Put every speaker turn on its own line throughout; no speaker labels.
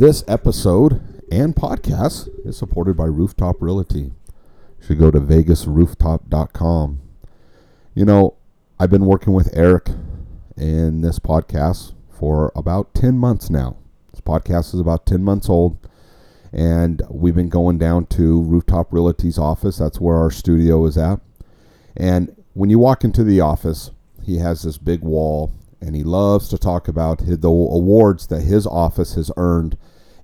This episode and podcast is supported by Rooftop Realty. You should go to vegasrooftop.com. You know, I've been working with Eric in this podcast for about 10 months now. This podcast is about 10 months old, and we've been going down to Rooftop Realty's office. That's where our studio is at. And when you walk into the office, he has this big wall, and he loves to talk about the awards that his office has earned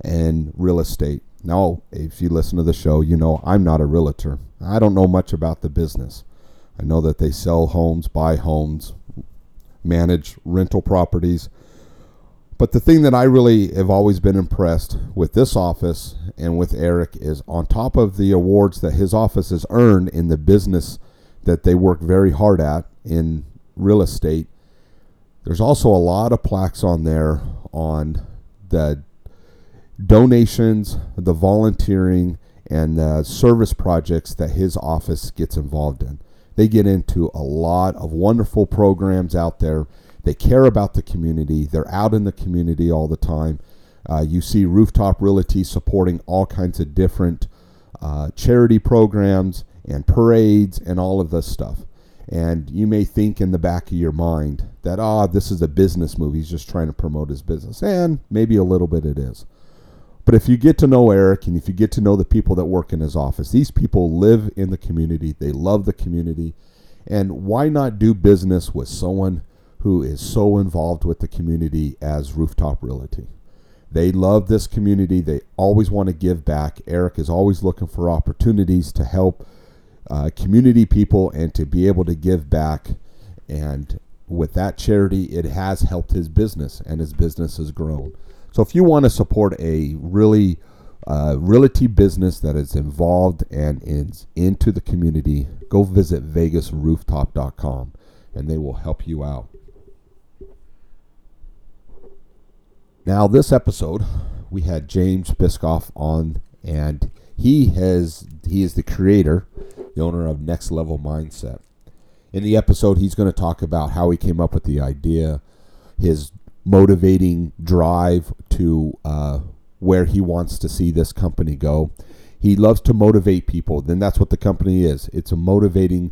in real estate. Now, if you listen to the show, you know I'm not a realtor. I don't know much about the business. I know that they sell homes, buy homes, manage rental properties. But the thing that I really have always been impressed with this office and with Eric is on top of the awards that his office has earned in the business that they work very hard at in real estate, there's also a lot of plaques on there on the donations, the volunteering, and the service projects that his office gets involved in. They get into a lot of wonderful programs out there. They care about the community. They're out in the community all the time. Uh, you see Rooftop Realty supporting all kinds of different uh, charity programs and parades and all of this stuff. And you may think in the back of your mind that, ah, oh, this is a business move. He's just trying to promote his business. And maybe a little bit it is. But if you get to know Eric and if you get to know the people that work in his office, these people live in the community. They love the community. And why not do business with someone who is so involved with the community as Rooftop Realty? They love this community. They always want to give back. Eric is always looking for opportunities to help uh, community people and to be able to give back. And with that charity, it has helped his business, and his business has grown. So if you want to support a really uh, realty business that is involved and is into the community, go visit vegasrooftop.com and they will help you out. Now, this episode, we had James Biscoff on, and he has he is the creator, the owner of Next Level Mindset. In the episode, he's going to talk about how he came up with the idea, his motivating drive to uh, where he wants to see this company go. He loves to motivate people. Then that's what the company is. It's a motivating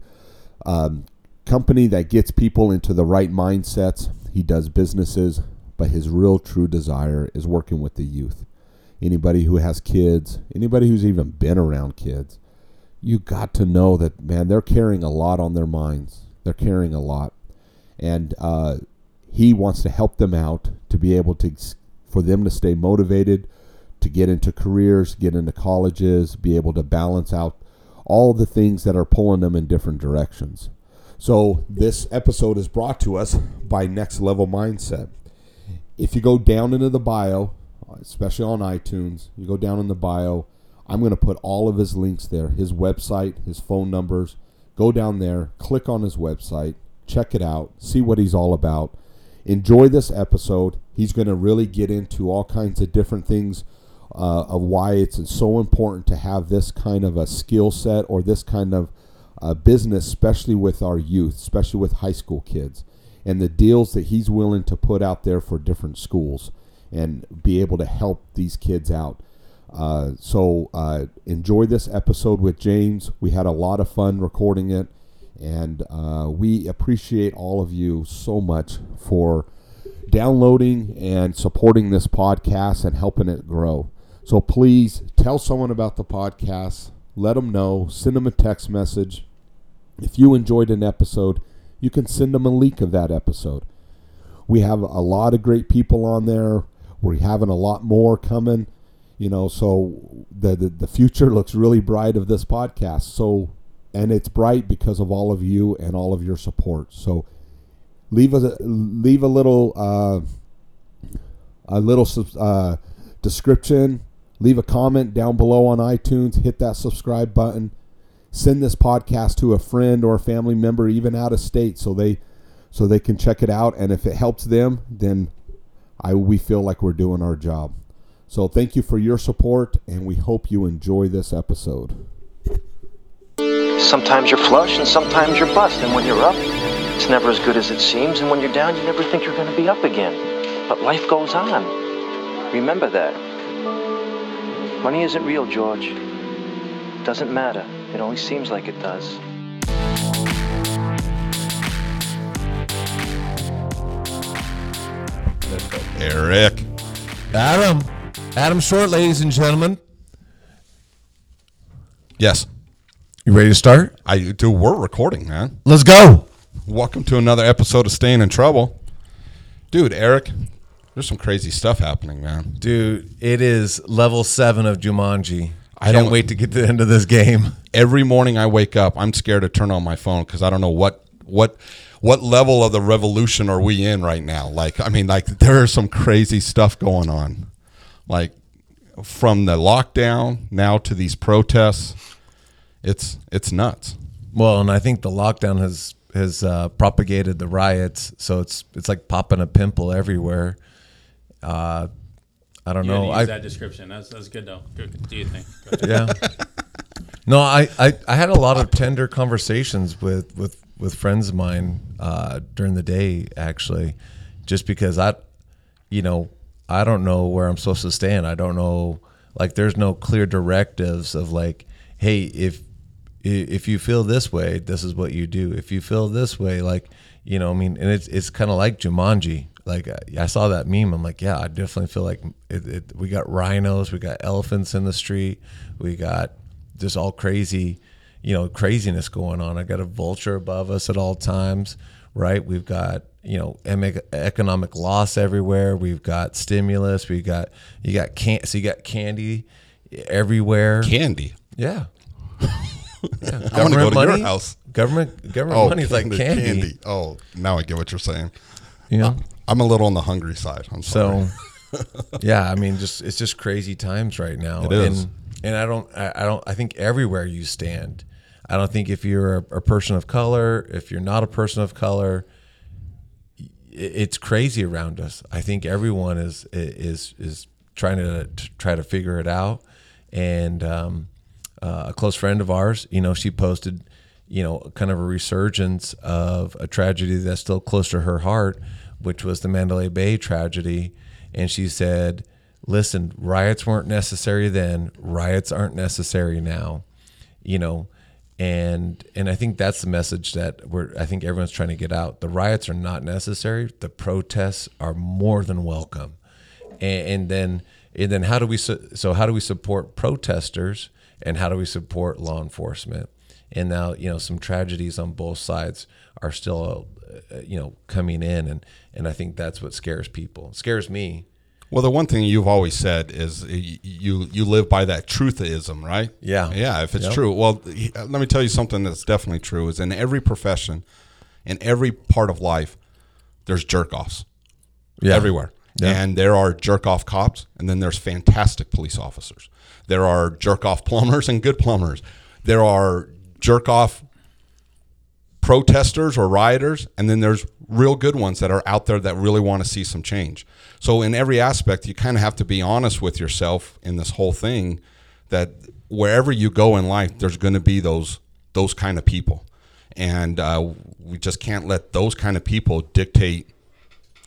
um, company that gets people into the right mindsets. He does businesses, but his real true desire is working with the youth. Anybody who has kids, anybody who's even been around kids, you got to know that man, they're carrying a lot on their minds. They're carrying a lot, and uh, he wants to help them out to be able to for them to stay motivated to get into careers get into colleges be able to balance out all the things that are pulling them in different directions. So this episode is brought to us by next level mindset. If you go down into the bio especially on itunes you go down in the bio i'm going to put all of his links there his website his phone numbers. Go down there click on his website check it out see what he's all about enjoy this episode. He's going to really get into all kinds of different things uh, of why it's so important to have this kind of a skill set or this kind of uh, business, especially with our youth, especially with high school kids, and the deals that he's willing to put out there for different schools and be able to help these kids out. Uh, so uh, enjoy this episode with James. We had a lot of fun recording it. And uh, we appreciate all of you so much for downloading and supporting this podcast and helping it grow. So please tell someone about the podcast. Let them know. Send them a text message. If you enjoyed an episode, you can send them a link of that episode. We have a lot of great people on there. We're having a lot more coming, you know, so the, the, the future looks really bright of this podcast. So and it's bright because of all of you and all of your support. So leave a leave a little uh, a little uh, description. Leave a comment down below on iTunes. Hit that subscribe button. Send this podcast to a friend or a family member, even out of state, so they so they can check it out. And if it helps them, then I we feel like we're doing our job. So thank you for your support, and we hope you enjoy this episode.
Sometimes you're flush and sometimes you're bust. And when you're up, it's never as good as it seems. And when you're down, you never think you're going to be up again. But life goes on. Remember that. Money isn't real, George. It Doesn't matter. It only seems like it does.
Eric.
Adam. Adam Short, ladies and gentlemen.
Yes.
You ready to start?
I do. We're recording, man.
Let's go.
Welcome to another episode of Staying in Trouble. Dude, Eric, there's some crazy stuff happening, man.
Dude, it is level seven of Jumanji. I can't
don't-
wait to get to the end of this game.
Every morning I wake up, I'm scared to turn on my phone because I don't know what what what level of the revolution are we in right now. Like, I mean, like there is some crazy stuff going on. Like from the lockdown now to these protests. It's it's nuts.
Well, and I think the lockdown has has uh, propagated the riots, so it's it's like popping a pimple everywhere. Uh, I don't
You
know.
use
I,
that description. That's that's good though. Good. Do you think?
yeah. No, I, I, I had a lot of tender conversations with, with, with friends of mine uh, during the day, actually, just because I, you know, I don't know where I'm supposed to stand. I don't know, like, there's no clear directives of like, hey, if if you feel this way, this is what you do. If you feel this way, like, you know, I mean, and it's it's kind of like Jumanji. Like I- saw that meme. I'm like, yeah, I definitely feel like it, it, we got rhinos, we got elephants in the street, we got just all crazy, you know, craziness going on. I got a vulture above us at all times, right? We've got you know economic loss everywhere. We've got stimulus. We got you got can so you got candy everywhere.
Candy.
Yeah. yeah.
I wanna go to your house.
Government government money's like candy.
Oh, now I get what you're saying.
You know?
I'm a little on the hungry side. I'm sorry.
So yeah, I mean just it's just crazy times right now.
It is.
And and I don't I, I don't I think everywhere you stand. I don't think if you're a, a person of color, if you're not a person of color, it's crazy around us. I think everyone is is is trying to, to try to figure it out. And um, uh, a close friend of ours, you know, she posted, you know, kind of a resurgence of a tragedy that's still close to her heart, which was the Mandalay Bay tragedy. And she said, "Listen, riots weren't necessary then. Riots aren't necessary now." You know, and and I think that's the message that we're I think everyone's trying to get out. The riots are not necessary. The protests are more than welcome. And, and then and then how do we so how do we support protesters and how do we support law enforcement? And now you know some tragedies on both sides are still uh, you know coming in and and I think that's what scares people. It scares me.
Well, the one thing you've always said is you you live by that truthism, right?
Yeah.
yeah. If it's
Yep.
true, well, let me tell you something that's definitely true. Is in every profession, in every part of life, there's jerk offs
Yeah.
everywhere,
Yeah.
and there are jerk off cops, and then there's fantastic police officers. There are jerk off plumbers and good plumbers. There are jerk off protesters or rioters, and then there's real good ones that are out there that really want to see some change. So in every aspect, you kind of have to be honest with yourself in this whole thing that wherever you go in life, there's going to be those those kind of people, and uh, we just can't let those kind of people dictate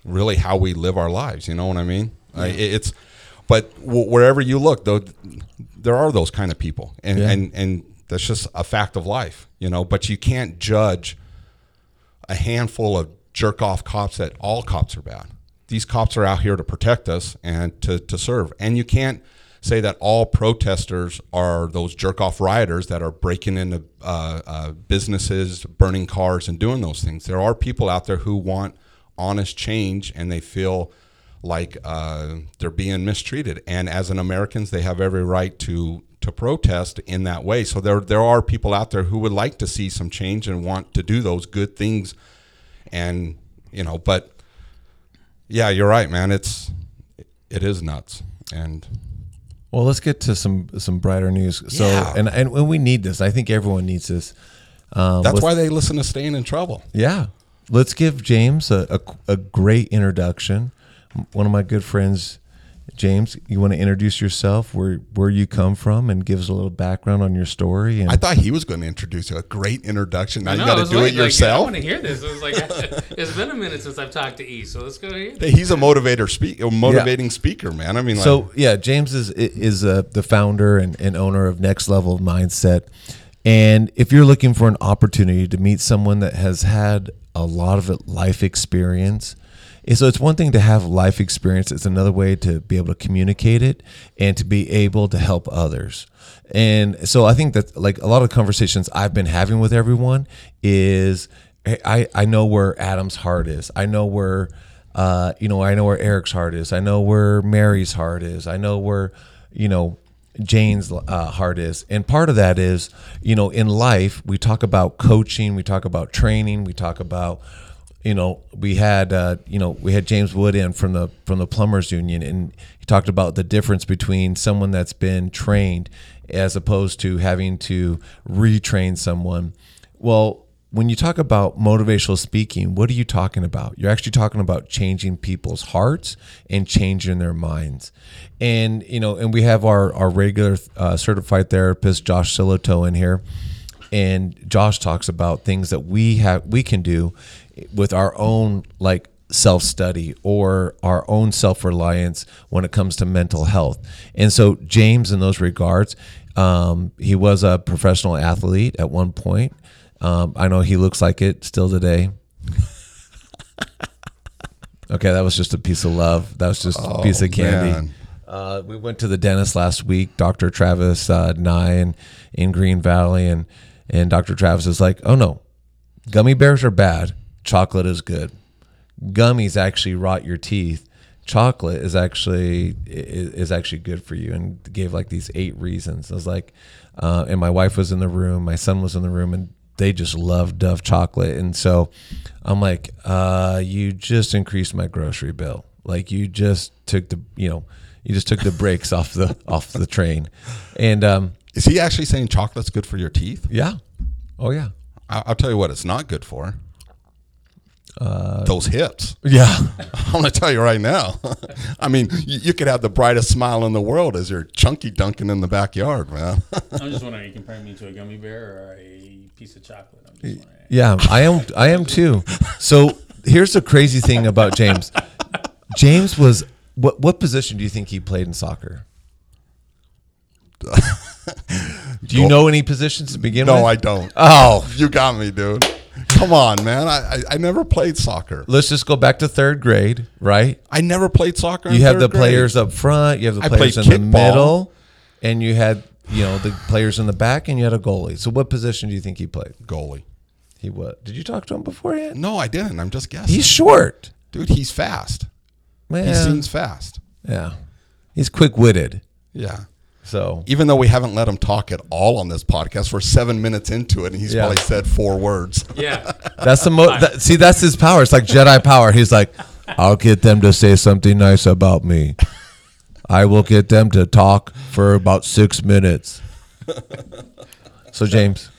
really how we live our lives. You know what I mean? Like, it- it's but w- wherever you look, though, there are those kind of people, and
Yeah.
and and that's just a fact of life, you know. But you can't judge a handful of jerk off cops that all cops are bad. These cops are out here to protect us and to, to serve. And you can't say that all protesters are those jerk off rioters that are breaking into uh, uh, businesses, burning cars, and doing those things. There are people out there who want honest change and they feel like uh, they're being mistreated. And as an Americans, they have every right to to protest in that way. So there there are people out there who would like to see some change and want to do those good things. And you know, but yeah, you're right, man. It's it is nuts. And
Well, let's get to some some brighter news. So,
Yeah.
and and when we need this, I think everyone needs this. Um,
that's why they listen to Staying in Trouble.
Yeah, let's give James a, a, a great introduction. One of my good friends, James, you want to introduce yourself, where where you come from, and give us a little background on your story. And
I thought he was going to introduce you. A great introduction. Now
I
you got to do
like-
it
like, I want to hear this. It was like it's been a minute since I've talked to E, so let's go here.
Hey, He's a motivator, speak, a motivating speaker, man. I mean, like,
so yeah, James is is uh, the founder and, and owner of Next Level Mindset. And if you're looking for an opportunity to meet someone that has had a lot of life experience, so it's one thing to have life experience. It's another way to be able to communicate it and to be able to help others. And so I think that like a lot of conversations I've been having with everyone is I, I know where Adam's heart is. I know where uh, you know, I know where Eric's heart is. I know where Mary's heart is. I know where, you know, Jane's uh, heart is. And part of that is, you know, in life, we talk about coaching, we talk about training, we talk about, you know, we had, uh, you know, we had James Wood in from the from the plumbers union, and he talked about the difference between someone that's been trained as opposed to having to retrain someone. Well, when you talk about motivational speaking, what are you talking about? You're actually talking about changing people's hearts and changing their minds. And you know, and we have our our regular uh, certified therapist Josh Siloto in here, and Josh talks about things that we have we can do with our own like self study or our own self reliance when it comes to mental health. And so James, in those regards, um, he was a professional athlete at one point. Um, I know he looks like it still today. okay, that was just a piece of love. That was just a piece of candy. Uh, we went to the dentist last week, Dr. Travis uh, Nye in, in Green Valley, and and Dr. Travis is like, "Oh no, gummy bears are bad. Chocolate is good. Gummies actually rot your teeth. Chocolate is actually is, actually good for you." And gave like these eight reasons. I was like, uh, and my wife was in the room, my son was in the room, and they just love Dove chocolate. And so I'm like, uh, "You just increased my grocery bill. Like you just took the you know." You just took the brakes off the off the train, and um,
is he actually saying chocolate's good for your teeth?
yeah, oh yeah,
I- I'll tell you what it's not good for. Uh, Those hips.
yeah.
I'm going to tell you right now. I mean, you, you could have the brightest smile in the world as you're chunky dunking in the backyard, man.
I'm just wondering, are you comparing me to a gummy bear or a piece of chocolate? I'm just.
Yeah, I am. I am too. So here's the crazy thing about James. James was what? What position do you think he played in soccer? Do you know any positions to begin with?
no, I don't.
Oh,
You got me, dude. Come on, man. I, I, I never played soccer.
let's just go back to third grade, right?
I never played soccer. in
You have
third
the
grade.
players up front, you have the
I
players in the
kickball.
middle, and you had you know the players in the back, and you had a goalie. So what position do you think he played?
goalie.
He what? Did you talk to him beforehand?
No, I didn't. I'm just guessing.
He's short.
dude, he's fast.
Man,
He seems fast.
yeah, he's quick witted.
Yeah.
So
Even though we haven't let him talk at all on this podcast, we're seven minutes into it, and he's
Yeah.
probably said four words.
Yeah.
That's the mo- that, see. That's his power. It's like Jedi power. He's like, I'll get them to say something nice about me. I will get them to talk for about six minutes. So James,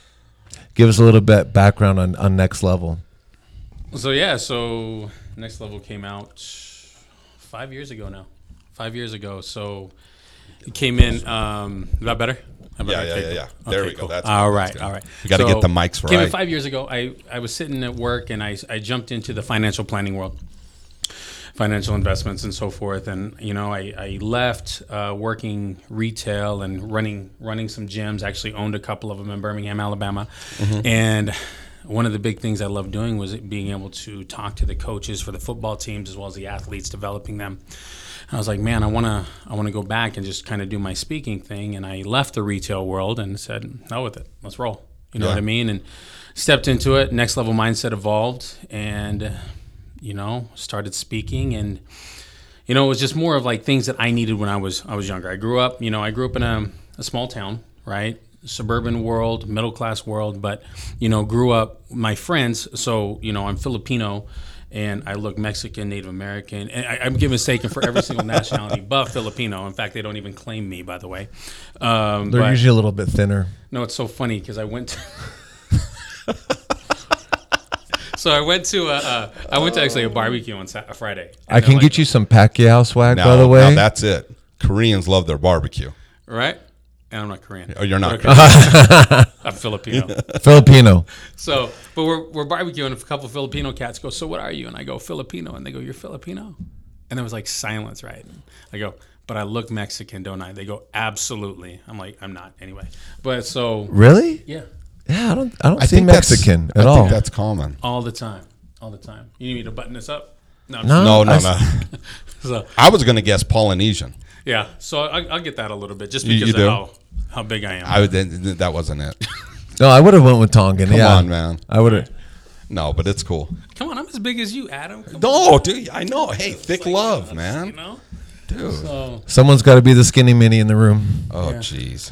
give us a little bit background on, on next level.
So yeah, so next level came out five years ago now. Five years ago. So it came in. Um, is that better?
Yeah, yeah, yeah, yeah. There we go.
cool.
That's
all right.
That's.
All right.
We gotta get the mics
Came in
right.
five years ago. I I was sitting at work and I I jumped into the financial planning world. Financial investments and so forth, and you know, I, I left uh, working retail and running running some gyms. Actually, owned a couple of them in Birmingham, Alabama, and one of the big things I loved doing was being able to talk to the coaches for the football teams as well as the athletes, developing them. I was like, man, I wanna I wanna go back and just kind of do my speaking thing. And I left the retail world and said, no with it, let's roll. You know
Yeah.
what I mean? And stepped into it. Next level mindset evolved, and you know started speaking and you know, it was just more of like things that I needed when I was I was younger. I grew up, you know, I grew up in a, a small town, right? Suburban world, middle class world, but you know, grew up my friends. So you know, I'm Filipino, and I look Mexican, Native American, and I, I'm given mistaken for every single nationality, but Filipino. In fact, they don't even claim me, by the way. Um,
They're
but-
usually a little bit thinner.
no, it's so funny because I went. To so I went to a, uh, I went to actually a barbecue on Sa- Friday.
I can get you some Pacquiao swag,
Now,
by the way.
now
way.
that's it. Koreans love their barbecue.
right, and I'm not Korean.
Oh, you're not.
Okay. I'm Filipino.
Filipino.
So, but we're, we're barbecuing, and a couple Filipino cats go, So, what are you? And I go, Filipino. And they go, You're Filipino? And there was like silence, right? I go, But I look Mexican, don't I? They go, Absolutely. I'm like, I'm not anyway. But so,
Really?
yeah,
Yeah, I don't. I don't
I
see
think that's-
Mexican
I
all.
think that's common.
all the time. All the time. You need me to button this up? No.
No.
No, no,
I-
no.
So,
I was going to guess Polynesian.
Yeah. So I, I'll get that a little bit just
You-
because
you do?
of how, how big I am.
I would, that wasn't it.
no, I would have went with Tongan.
Come
yeah,
on, man.
I would have.
No, but it's cool.
Come on, I'm as big as you, Adam. Come
No, dude, I know. Hey, thick
on,
love,
you
man.
know?
Dude.
So,
Someone's got to be the skinny mini in the room.
Oh,
Yeah.
jeez.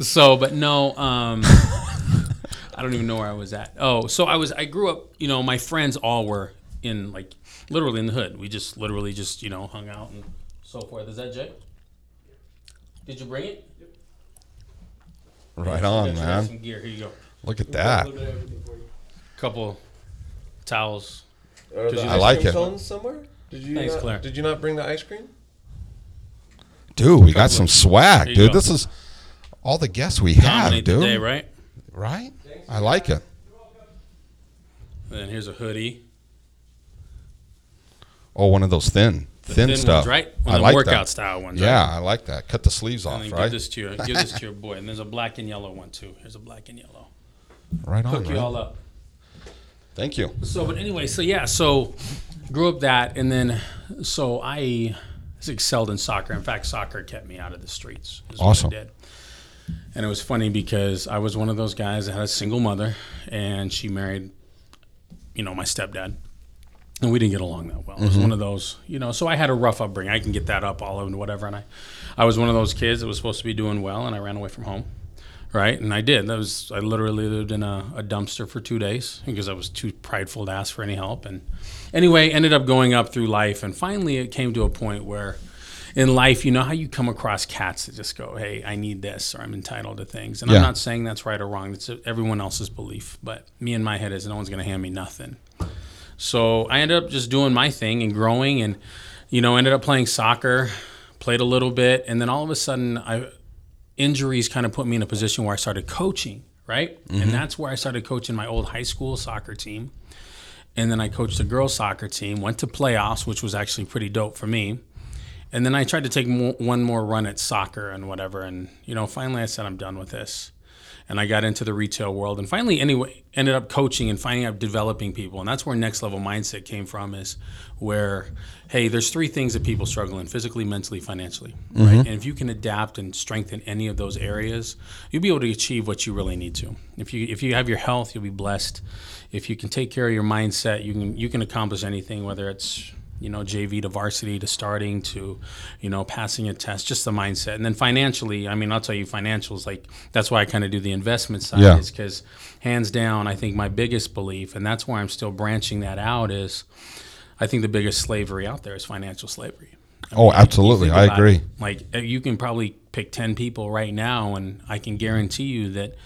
So, but no, um, I don't even know where I was at. Oh, so I was, I grew up, you know, my friends all were in like literally in the hood. We just literally just, you know, hung out and so forth. Is that Jay? Did you bring it?
Yep.
Right
on, man.
Some gear. Here you go.
Look at that.
A Couple towels.
Are
the
I ice like cream it.
cones somewhere? Did you
Thanks, not- Claire.
Did you not bring the ice cream?
Dude, we got some swag,
There you
dude.
go.
This is all the guests we have,
Dominate
dude.
the day, right?
Right? I like it.
And then here's a hoodie.
Oh, one of those thin,
The
thin,
thin
stuff.
ones, right?
I
the
like
workout
that.
style ones.
Yeah,
Right?
I like that. Cut the sleeves off, right?
give this to your, give this to your boy. And there's a black and yellow one too. Here's a black and yellow.
Right on.
Hook you all up.
Thank you.
So, but anyway, so yeah, so grew up that, and then so I excelled in soccer. In fact, soccer kept me out of the streets. is what it
Awesome.
And it was funny because I was one of those guys that had a single mother, and she married, you know, my stepdad, and we didn't get along that well. It was mm-hmm. one of those, you know. So I had a rough upbringing. I can get that up all over and whatever, and I, I was one of those kids that was supposed to be doing well, and I ran away from home right? And I did. That was I literally lived in a, a dumpster for two days because I was too prideful to ask for any help. And anyway, ended up going up through life, and finally it came to a point where. In life, you know how you come across cats that just go, "Hey, I need this," or "I'm entitled to things," and
Yeah.
I'm not saying that's right or wrong. It's everyone else's belief, but me in my head is no one's going to hand me nothing. So I ended up just doing my thing and growing, and you know, ended up playing soccer, played a little bit, and then all of a sudden, I injuries kind of put me in a position where I started coaching, right? And mm-hmm. that's where I started coaching my old high school soccer team. And then I coached the girls soccer team, went to playoffs, which was actually pretty dope for me. And then I tried to take mo- one more run at soccer and whatever. And, you know, finally I said, I'm done with this. And I got into the retail world and finally, anyway, ended up coaching and finding out developing people. And that's where next level mindset came from is where, hey, there's three things that people struggle in physically, mentally, financially. Right. Mm-hmm. And if you can adapt and strengthen any of those areas, you'll be able to achieve what you really need to. If you if you have your health, you'll be blessed. If you can take care of your mindset, you can you can accomplish anything, whether it's you know JV to varsity to starting to you know passing a test, just the mindset. And then financially, I mean, I'll tell you, financials like that's why I kind of do the investment side
Yeah.
is because hands down, I think my biggest belief, and that's why I'm still branching that out is. I think the biggest slavery out there is financial slavery. I
Oh,
mean, you
absolutely. I agree.
it. Like uh, you can probably pick ten people right now, and I can guarantee you that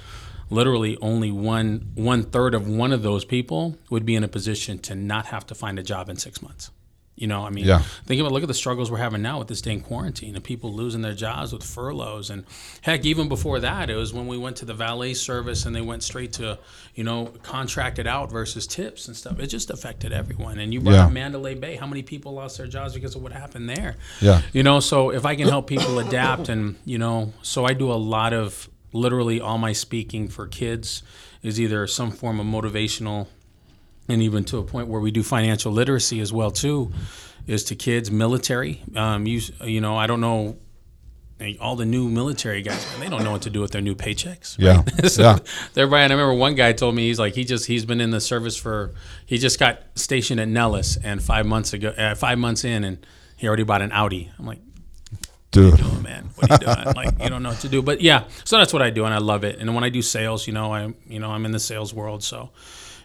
literally only one one third of one of those people would be in a position to not have to find a job in six months. You know, I mean,
Yeah.
think about look at the struggles we're having now with this dang quarantine and people losing their jobs with furloughs and heck, even before that, it was when we went to the valet service and they went straight to you know contracted out versus tips and stuff. It just affected everyone. And you brought
Yeah.
up Mandalay Bay. How many people lost their jobs because of what happened there?
Yeah.
You know, so if I can help people adapt and, you know, so I do a lot of literally all my speaking for kids is either some form of motivational and even to a point where we do financial literacy as well too is to kids military um, you, you know i don't know all the new military guys man, they don't know what to do with their new paychecks
Yeah.
so
Yeah.
everybody, and I remember one guy told me he's like he just he's been in the service for he just got stationed at Nellis and five months ago uh, five months in and he already bought an Audi. I'm like,
Dude.
oh man, what are you doing? like you don't know what to do. But yeah, so that's what I do and I love it. And when I do sales, you know, I you know I'm in the sales world, so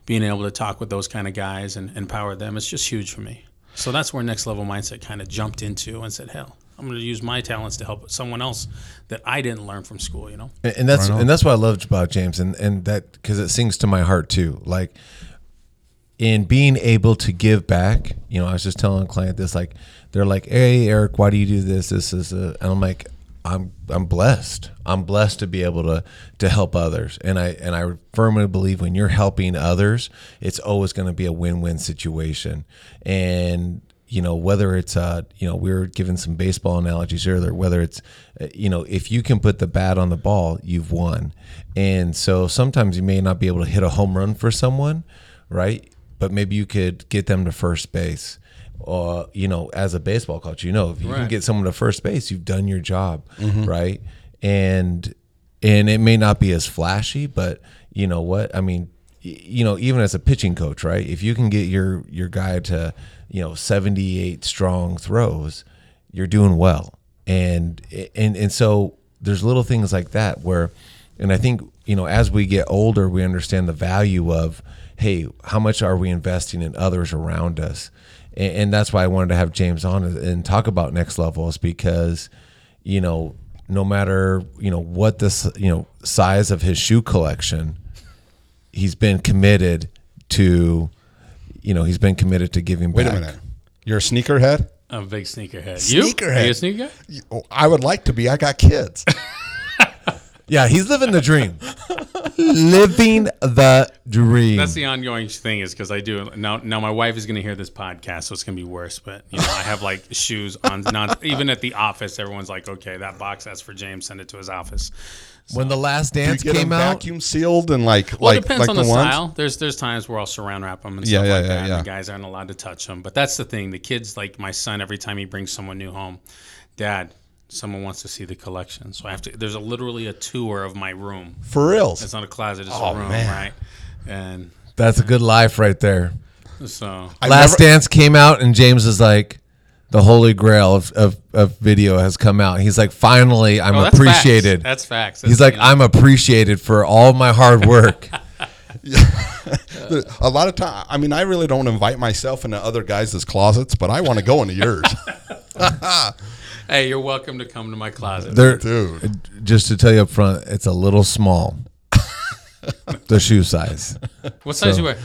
being able to talk with those kind of guys and empower them, it's just huge for me. So that's where next level mindset kind of jumped into and said, hell, I'm going to use my talents to help someone else that I didn't learn from school. You know.
And, and that's
Right
and that's what I loved about James, and and that because it sings to my heart too. Like in being able to give back, you know, I was just telling a client this, like, they're like, "Hey, Eric, why do you do this? This is," a, uh, and I'm like, "I'm I'm blessed. I'm blessed to be able to to help others, and I and I firmly believe when you're helping others, it's always going to be a win-win situation, and you know whether it's uh you know we were given some baseball analogies earlier whether it's uh, you know if you can put the bat on the ball you've won. And so sometimes you may not be able to hit a home run for someone right? But maybe you could get them to first base or you know as a baseball coach you know if you can get someone to first base you've done your job mm-hmm. right? And and it may not be as flashy but you know what? I mean you know even as a pitching coach right? If you can get your your guy to you know 78 strong throws you're doing well. And and and so there's little things like that where and i think you know as we get older we understand the value of hey how much are we investing in others around us and, and that's why i wanted to have james on and talk about next levels because you know no matter you know what this you know size of his shoe collection he's been committed to you know he's been committed to giving
Wait
back
a minute. You're a sneakerhead?
I'm a big sneakerhead. You?
Sneakerhead.
Are you a sneaker? guy?
Oh, I would like to be. I got kids.
yeah he's living the dream living the dream
That's the ongoing thing is because I do now. Now my wife is going to hear this podcast, so it's going to be worse. But you know, I have like shoes on. Not even at the office, everyone's like, "Okay, that box that's for James. Send it to his office."
when the last
you
dance
get
came
them
out
vacuum sealed and like
Well,
like
it depends
like
on
the,
the,
ones.
style. There's there's times where I'll surround wrap them and
Yeah,
stuff
yeah,
like
yeah,
that.
yeah.
The guys aren't allowed to touch them. But that's the thing. The kids, like my son, every time he brings someone new home, Dad, someone wants to see the collection. So I have to. There's a literally a tour of my room.
For reals.
It's not a closet. It's
Oh,
a room,
man.
right? And
that's a good life right there
so
I
last
never-
dance came out and james is like the holy grail of, of, of video has come out he's like finally i'm
Oh, that's
appreciated
Facts. That's facts.
he's like
know,
i'm appreciated for all my hard work
a lot of time. I mean, I really don't invite myself into other guys' closets, but I want to go into yours,
hey, you're welcome to come to my closet.
They're,
dude.
just to tell you up front it's a little small the shoe size
what size
so-
you wear?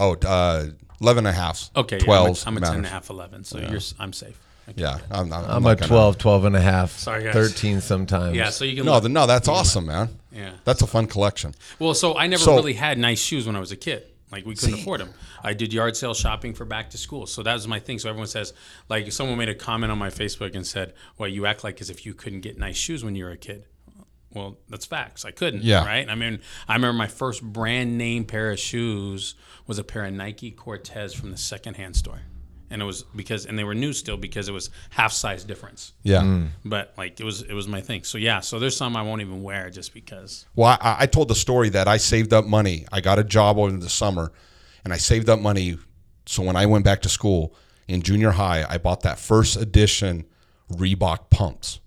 Oh, uh, 11 and a half.
Okay,
12.
yeah, I'm a, I'm a 10 and a half, 11. So you're s- I'm safe.
Yeah, I'm, I'm,
i'm
not
a
gonna-
12 12 and a half
Sorry, guys.
13 sometimes
Yeah, so you can
No,
look-
the, no, that's awesome, man.
Yeah.
That's a fun collection.
Well, so I never
So-
really had nice shoes when I was a kid. Like we couldn't afford them. I did yard sale shopping for back to school, so that was my thing. So everyone says, like, someone made a comment on my Facebook and said, "Well, you act like as if you couldn't get nice shoes when you were a kid." Well, that's facts. I couldn't.
Yeah.
Right. I mean, I remember my first brand name pair of shoes was a pair of Nike Cortez from the secondhand store, and it was because, and they were new still because it was half size difference.
Yeah. Mm.
But like it was, it was my thing. So yeah. So there's some I won't even wear just because.
Well, I, I told the story that I saved up money. I got a job over the summer, and I saved up money. So when I went back to school in junior high, I bought that first edition Reebok pumps.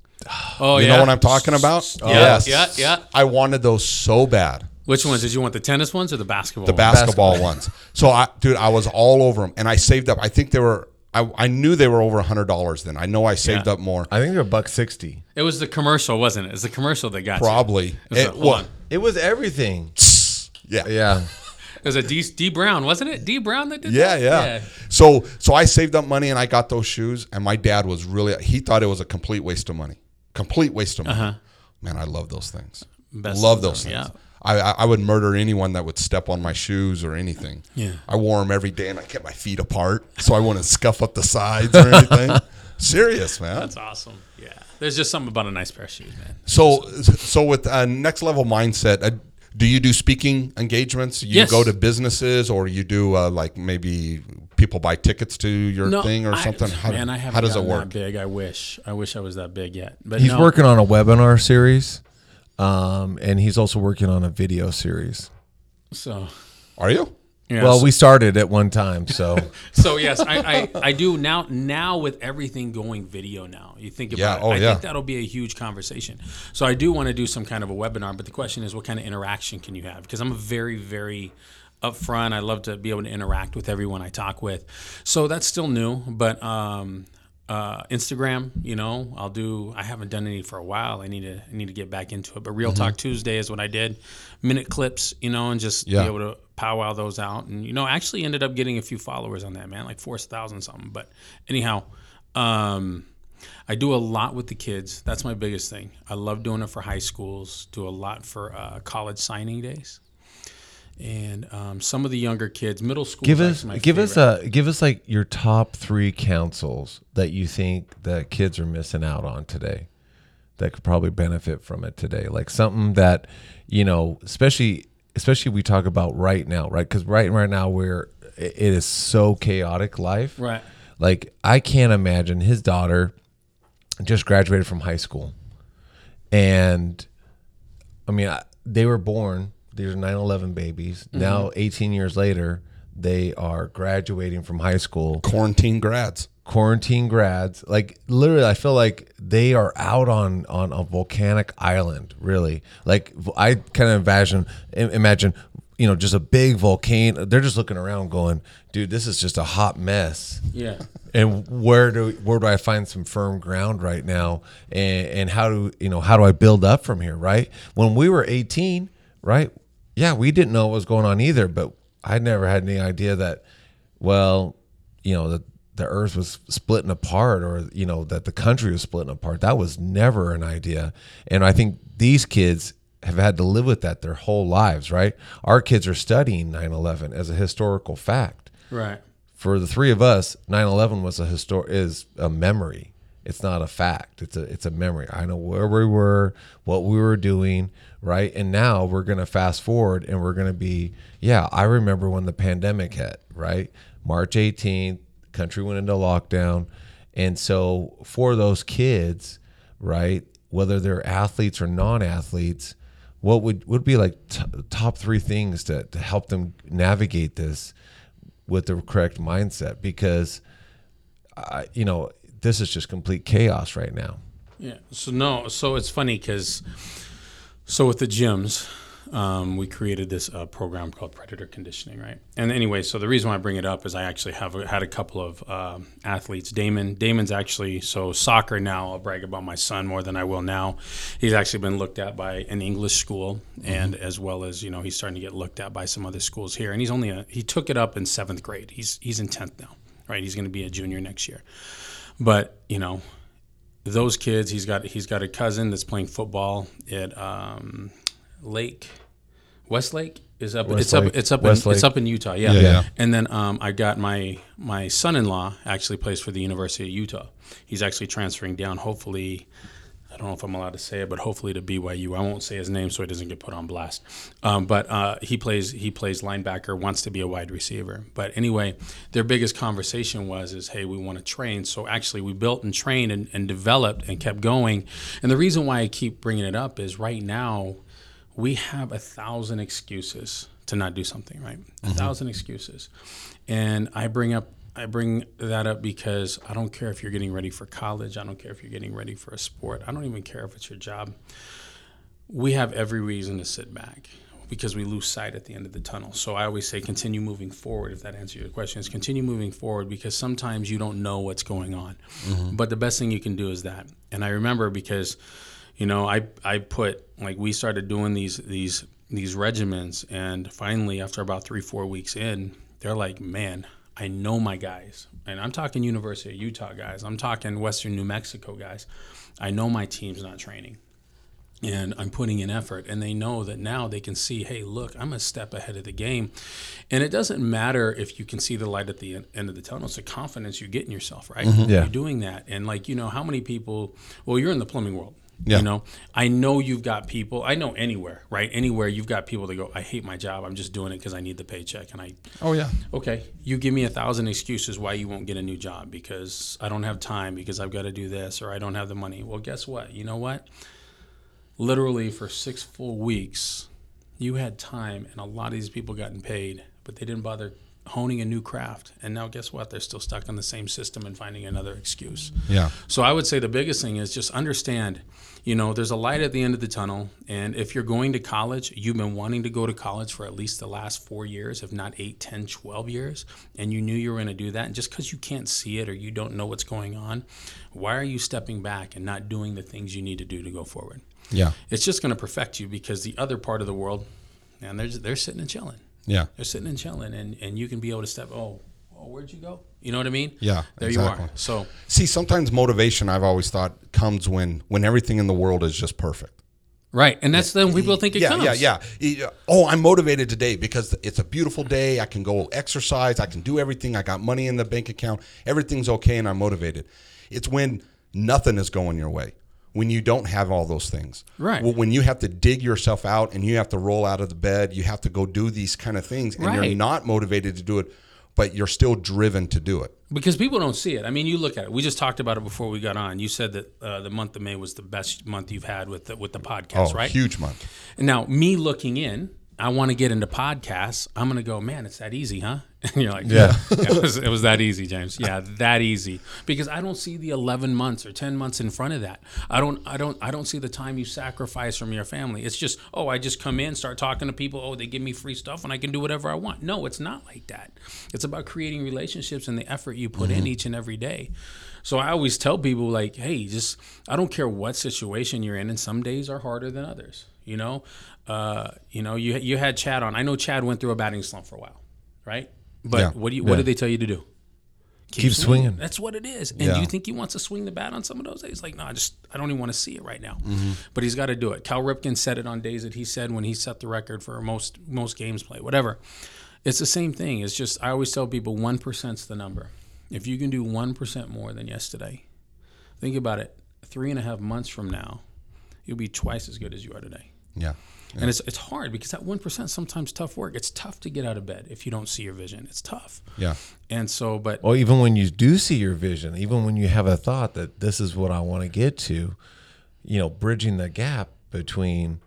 Oh yeah.
You
yeah.
know what I'm talking about?
Yeah, yeah, yeah.
I wanted those so bad.
Which ones did you want? The tennis ones or the basketball? Ones?
The
ones?
basketball ones. So I, dude, I was all over them, and I saved up. I think they were. I, I knew they were over a hundred dollars then. I know I saved
Yeah.
up more.
i think they're a buck 60
It was the commercial, wasn't it? It was the commercial that got you.
Probably.
It was
It
a- hold
it was everything
Yeah.
yeah
It was a D, Dee Brown, wasn't it? Dee Brown that did
Yeah,
that?
yeah, yeah. So so I saved up money and I got those shoes and my dad was really he thought it was a complete waste of money. Complete waste of money. Man, I love those things.
Uh-huh. Best
love those things.
yeah.
I, I I would murder anyone that would step on my shoes or anything.
Yeah.
I wore them every day and I kept my feet apart so I wouldn't scuff up the sides or anything. Serious, man.
That's awesome. Yeah. There's just something about a nice pair of shoes, man.
So so with uh, next level mindset, uh, do you do speaking engagements? You
Yes.
go to businesses or you do uh, like maybe people buy tickets to your thing or
I-
something? How,
man, I haven't
how does it work?
That big. I wish. I wish I was that big yet. But
he's
no.
working on a webinar series um, and he's also working on a video series
So.
Are you?
Yeah,
well
so-
we started at one time so
So yes, I, I, I do now. Now with everything going video now, you think about
Yeah,
it.
oh,
I
yeah.
think that'll be a huge conversation. So I do want to do some kind of a webinar, but the question is, what kind of interaction can you have? Because I'm a very, very upfront. I love to be able to interact with everyone I talk with. So that's still new, but um, uh, Instagram. You know, I'll do. I haven't done any for a while. I need to. I need to get back into it. But Real Talk Tuesday is what I did. Minute clips, you know, and just
Yeah.
be able to powwow those out. And you know, actually ended up getting a few followers on that man, like four thousand something. But anyhow, um, I do a lot with the kids. That's my biggest thing. I love doing it for high schools. Do a lot for uh, college signing days. And um, some of the younger kids, middle school.
Give us give us a give us like your top three counsels that you think that kids are missing out on today that could probably benefit from it today. Like something that, you know, especially especially we talk about right now, right? Because right right now we're it is so chaotic life.
right.
Like I can't imagine his daughter just graduated from high school, and I mean I, they were born. These are 9/11 babies. Mm-hmm. Now, 18 years later, they are graduating from high school,
Quarantine grads.
quarantine grads. Like literally, I feel like they are out on on a volcanic island. Really, like I kind of imagine imagine you know just a big volcano. They're just looking around, going, "Dude, this is just a hot mess."
Yeah.
and where do where do I find some firm ground right now and and how do you know how do I build up from here right when we were 18 right yeah we didn't know what was going on either but I never had any idea that well you know that the earth was splitting apart or you know that the country was splitting apart that was never an idea and I think these kids have had to live with that their whole lives right our kids are studying 9/11 as a historical fact
Right.
for the three of us, 9/11 was a histor- is a memory. It's not a fact. It's a it's a memory. I know where we were, what we were doing, right? And now we're going to fast forward and we're going to be yeah, I remember when the pandemic hit, right? March 18th, country went into lockdown. And so for those kids, right, whether they're athletes or non-athletes, what would would be like t- top 3 things to to help them navigate this with the correct mindset because I, you know this is just complete chaos right now
Yeah. So no. So it's funny because, so with the gyms, um, we created this uh, program called Predator Conditioning, right? And anyway, so the reason why I bring it up is I actually have had a couple of um athletes. Damon, Damon's actually so soccer now. I'll brag about my son more than I will now. He's actually been looked at by an English school, and as well as you know, he's starting to get looked at by some other schools here. And he's only a, he took it up in seventh grade. He's he's in tenth now, right? He's going to be a junior next year. But you know, those kids he's got he's got a cousin that's playing football at um, Lake Westlake is up it's up it's up
Westlake.
in, it's up in Utah yeah.
Yeah, yeah.
and then um, I got my my son-in-law actually plays for the University of Utah he's actually transferring down hopefully I don't know if I'm allowed to say it, but hopefully to BYU. I won't say his name so he doesn't get put on blast. Um, but uh, he plays he plays linebacker, wants to be a wide receiver. But anyway, their biggest conversation was is hey, we want to train. So actually, we built and trained and, and developed and kept going. And the reason why I keep bringing it up is right now we have a thousand excuses to not do something. Right, a thousand excuses. And I bring up I bring that up because I don't care if you're getting ready for college. I don't care if you're getting ready for a sport. I don't even care if it's your job. We have every reason to sit back because we lose sight at the end of the tunnel. So I always say continue moving forward. If that answers your question, is continue moving forward because sometimes you don't know what's going on. Mm-hmm. But the best thing you can do is that. And I remember because, you know, I I put like we started doing these these these regimens, and finally after about three four weeks in, they're like, man. I know my guys, and I'm talking University of Utah guys. I'm talking Western New Mexico guys. I know my team's not training, and I'm putting in effort, and they know that now they can see, hey, look, I'm a step ahead of the game, and it doesn't matter if you can see the light at the en- end of the tunnel. It's the confidence you get in yourself, right? Mm-hmm.
Yeah.
You're doing that, and like you know, how many people? Well, you're in the plumbing world.
Yeah.
You know, I know you've got people. I know anywhere, right? Anywhere you've got people that go, I hate my job. I'm just doing it because I need the paycheck, and I
Oh yeah.
okay, you give me a thousand excuses why you won't get a new job because I don't have time, because I've got to do this, or I don't have the money. Well, guess what? You know what? Literally for six full weeks, you had time, and a lot of these people gotten paid, but they didn't bother honing a new craft. And now, guess what? They're still stuck on the same system and finding another excuse.
Yeah.
So I would say the biggest thing is just understand, you know, there's a light at the end of the tunnel. And if you're going to college, you've been wanting to go to college for at least the last four years, if not eight, ten, twelve years, and you knew you were going to do that. And just because you can't see it or you don't know what's going on, why are you stepping back and not doing the things you need to do to go forward?
Yeah.
It's just going to perfect you because the other part of the world, man, they're, they're sitting and chilling.
Yeah.
They're sitting and chilling, and, and you can be able to step, oh, oh, where'd you go? You know what I mean?
Yeah,
There you
exactly.
are. So,
See, sometimes motivation I've always thought comes when when everything in the world is just perfect.
right. And that's then people think it
yeah,
comes.
yeah, yeah, uh, yeah. Oh, I'm motivated today because it's a beautiful day. I can go exercise. I can do everything. I got money in the bank account. Everything's okay, and I'm motivated. It's when nothing is going your way. When you don't have all those things,
Right.
Well, When you have to dig yourself out and you have to roll out of the bed, you have to go do these kind of things, and you're not motivated to do it, but you're still driven to do it.
Because people don't see it. I mean, you look at it. We just talked about it before we got on. You said that uh, the month of May was the best month you've had with the, with the podcast,
Oh,
right?
huge month.
Now, me looking in, I want to get into podcasts. I'm going to go, man, it's that easy, huh? And you're like,
Yeah.
it, was, it was that easy, James. Yeah, that easy. Because I don't see the 11 months or 10 months in front of that. I don't, I don't, I don't see the time you sacrifice from your family. It's just, oh, I just come in, start talking to people. Oh, they give me free stuff, and I can do whatever I want. No, it's not like that. It's about creating relationships and the effort you put in mm-hmm. each and every day. So I always tell people like, hey, just I don't care what situation you're in, and some days are harder than others. You know, uh, you know, you you had Chad on. I know Chad went through a batting slump for a while, right? But
Yeah.
what do you what
Yeah.
did they tell you to do?
Keep swinging.
That's what it is. And
Yeah.
do you think he wants to swing the bat on some of those days? Like, no, I just I don't even want to see it right now.
Mm-hmm.
But he's got to do it. Cal Ripken said it on days that he said when he set the record for most most games played, whatever. It's the same thing. It's just I always tell people one percent's the number. If you can do one percent more than yesterday, think about it. Three and a half months from now, you'll be twice as good as you are today.
Yeah.
And it's it's hard because that one percent sometimes tough work. It's tough to get out of bed if you don't see your vision. It's tough.
Yeah.
And so, but
Well, even when you do see your vision, even when you have a thought that this is what I want to get to, you know, bridging the gap between,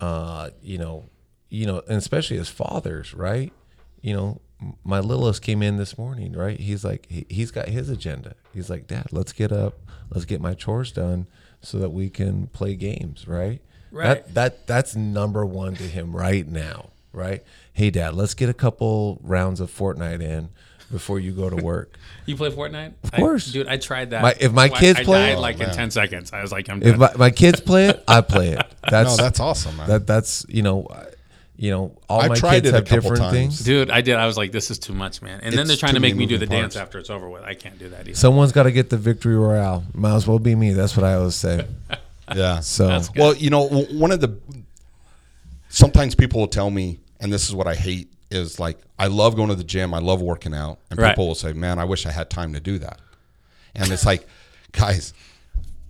uh, you know, you know, and especially as fathers, right? You know, my littlest came in this morning, right? He's like, he, he's got his agenda. He's like, Dad, let's get up, let's get my chores done, so that we can play games, right?
Right.
That that that's number one to him right now, right? Hey, Dad, let's get a couple rounds of Fortnite in before you go to work.
You play Fortnite? Of
course.
dude. I tried that.
My- if my
I-
kids
I
play
died
it-
like
Oh,
in ten seconds. I was like, I'm
if my, my kids play it, I play it. That's
No, that's awesome, man.
that that's you know, I- you know, all
I've
my
tried
kids
it
have
couple
different
times.
things.
dude, I did. I was like, this is too much, man. And then they're trying to make me do the
moving
dance after it's over with. I can't do that either.
Someone's got to get the victory royale. Might as well be me. That's what I always say.
yeah.
So
Well, you know, one of the sometimes people will tell me, and this is what I hate is like I love going to the gym, I love working out, and
Right.
people will say, "Man, I wish I had time to do that." And it's like, guys,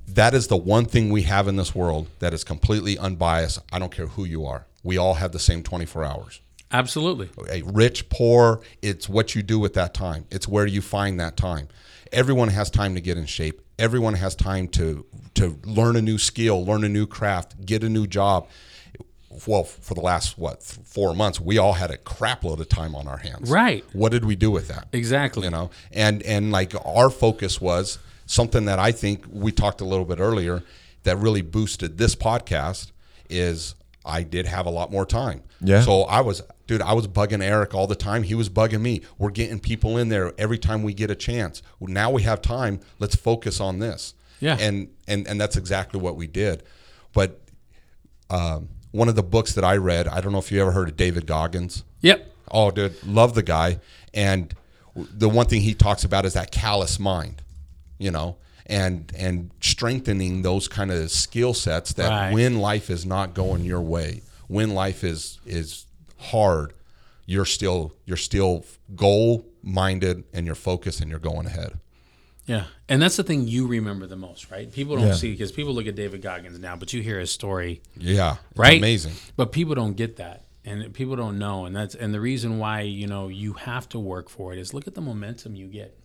that is the one thing we have in this world that is completely unbiased. I don't care who you are. We all have the same 24 hours.
Absolutely.
a rich, poor, it's what you do with that time. It's where you find that time. Everyone has time to get in shape. Everyone has time to to learn a new skill, learn a new craft, get a new job. Well, for the last what four months, we all had a crap load of time on our hands.
Right.
What did we do with that?
Exactly.
You know, and and like our focus was something that I think we talked a little bit earlier that really boosted this podcast is I did have a lot more time.
Yeah.
So I was, dude, I was bugging Eric all the time. He was bugging me. We're getting people in there every time we get a chance. Now we have time. Let's focus on this.
Yeah.
And and and that's exactly what we did. But um, one of the books that I read, I don't know if you ever heard of David Goggins.
Yep.
Oh, dude, love the guy. And the one thing he talks about is that callous mind, you know, and and strengthening those kind of skill sets that
Right.
when life is not going your way, when life is is hard, you're still you're still goal minded and you're focused and you're going ahead.
Yeah. And that's the thing you remember the most, right? People don't
Yeah.
see because people look at David Goggins now, but you hear his story
Yeah,
right?
amazing.
But people don't get that, and people don't know, and that's and the reason why you know you have to work for it is look at the momentum you get.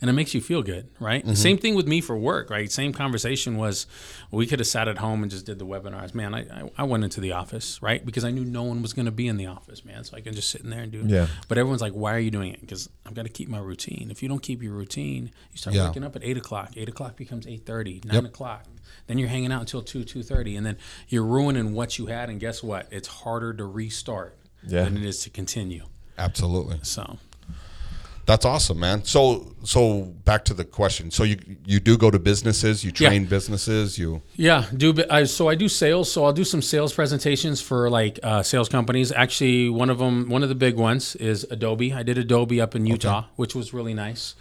And it makes you feel good, right? Mm-hmm. Same thing with me for work, right? Same conversation was we could have sat at home and just did the webinars. Man, I, I, went into the office, right? Because I knew no one was going to be in the office, man. So I can just sit in there and do it.
Yeah.
But everyone's like, why are you doing it? Because I've got to keep my routine. If you don't keep your routine, you start
Yeah.
waking up at eight o'clock. Eight o'clock becomes eight thirty, nine o'clock. Then you're hanging out until two, two thirty, and then you're ruining what you had. And guess what? It's harder to restart
Yeah.
than it is to continue.
Absolutely.
So
That's awesome, man. So so back to the question. So you you do go to businesses, you
Yeah.
train businesses, you
Yeah, do I, so I do sales. So I'll do some sales presentations for like uh, sales companies. Actually, one of them, one of the big ones is Adobe. I did Adobe up in Utah, which was really nice.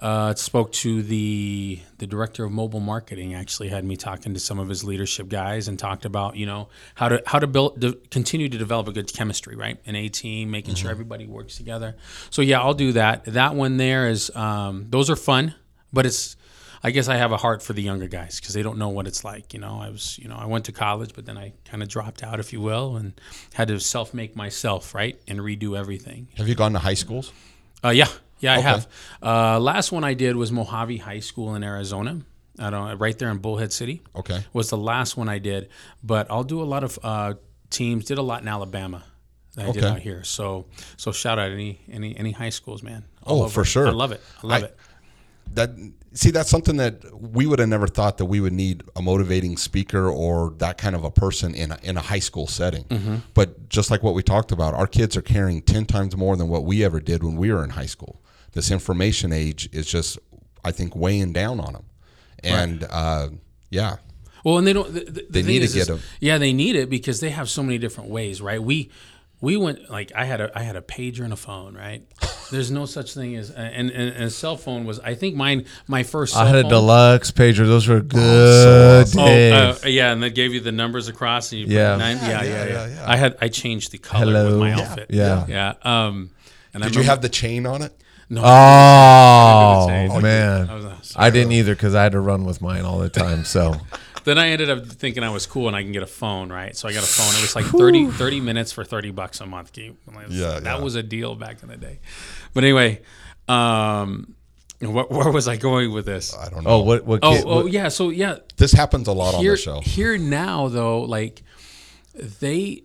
Uh, spoke to the the director of mobile marketing. Actually, had me talking to some of his leadership guys and talked about you know how to how to build de- continue to develop a good chemistry, right? An A team, making sure everybody works together. So yeah, I'll do that. That one there is um, those are fun, but it's I guess I have a heart for the younger guys because they don't know what it's like. You know, I was, you know, I went to college, but then I kind of dropped out, if you will, and had to self make myself, right, and redo everything.
have you gone to high schools?
Uh, yeah, yeah, I
Okay.
have. Uh, last one I did was Mohave High School in Arizona. I don't right there in Bullhead City.
Okay.
was the last one I did, but I'll do a lot of uh, teams. Did a lot in Alabama. That I did
Okay.
out here. So, so shout out any any any high schools, man.
Oh, for sure.
I love it. I love
I-
it.
That see that's something that we would have never thought that we would need a motivating speaker or that kind of a person in a, in a high school setting.
Mm-hmm.
But just like what we talked about, our kids are carrying 10 times more than what we ever did when we were in high school. This information age is just I think weighing down on them. And uh, yeah.
Well, and they don't. The, the
They
thing
need to
is, is-
get 'em.
Yeah, they need it because they have so many different ways, right? We we went like I had a I had a pager and a phone, right? There's no such thing as and and, and a cell phone was I think mine my first. Cell
I had a deluxe pager. Those were good.
Oh,
days.
uh, yeah, and they gave you the numbers across, and you put
Yeah.
nine, yeah, yeah,
yeah,
yeah,
yeah, yeah.
I had I changed the color
Hello.
with my outfit.
Yeah.
yeah. Um, and I
Did you have the chain on it?
No,
Oh
Oh,
man,
I was, uh,
I didn't either because I had to run with mine all the time. So
Then I ended up thinking I was cool and I can get a phone, right? So I got a phone. It was like 30, 30 minutes for 30 bucks a month. Can
Yeah,
That
yeah.
was a deal back in the day. But anyway, um, wh- where was I going with this?
I don't know.
oh, what what?
Oh,
kid,
oh
what-
yeah. So yeah,
This happens a lot on
here,
the show.
here now though, like they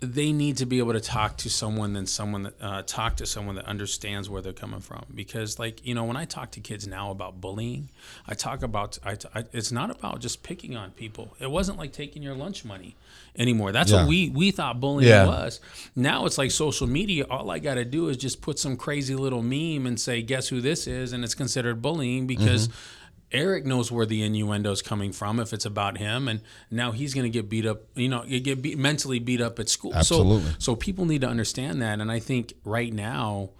they need to be able to talk to someone than someone that uh, talk to someone that understands where they're coming from because like you know when i talk to kids now about bullying i talk about I, I- it's not about just picking on people it wasn't like taking your lunch money anymore that's
Yeah.
what we we thought bullying
Yeah.
was now it's like social media all i got to do is just put some crazy little meme and say guess who this is and it's considered bullying because
Mm-hmm.
Eric knows where the innuendo is coming from if it's about him, and now he's going to get beat up. You know, get beat, mentally beat up at school.
Absolutely.
So, so people need to understand that, and I think right now,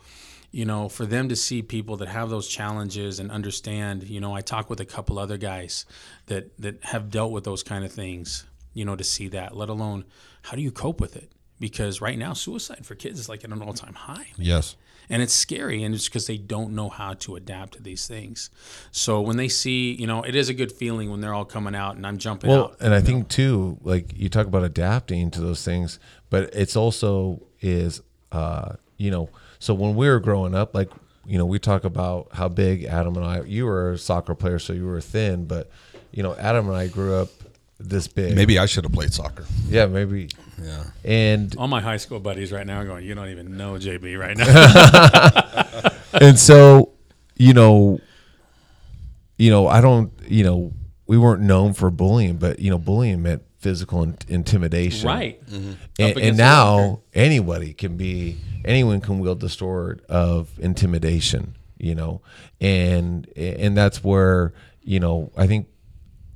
you know, for them to see people that have those challenges and understand. You know, I talk with a couple other guys that that have dealt with those kind of things. You know, to see that, let alone how do you cope with it? Because right now, suicide for kids is like at an all time high
Yes.
And it's scary and it's because they don't know how to adapt to these things so when they see you know it is a good feeling when they're all coming out and i'm jumping
Well,
out
and I think too, like you talk about adapting to those things, but it's also is, uh, you know, so when we were growing up, like you know, we talk about how big Adam and I. You were a soccer player, so you were thin, but you know, Adam and I grew up this big.
Maybe I should have played soccer.
yeah, maybe.
Yeah.
And
all my high school buddies right now are going you don't even know jb right now
and so you know you know i don't you know we weren't known for bullying but you know bullying meant physical in- intimidation
right mm-hmm.
and,
against
and
the
now anybody can be anyone can wield the sword of intimidation you know and and that's where you know i think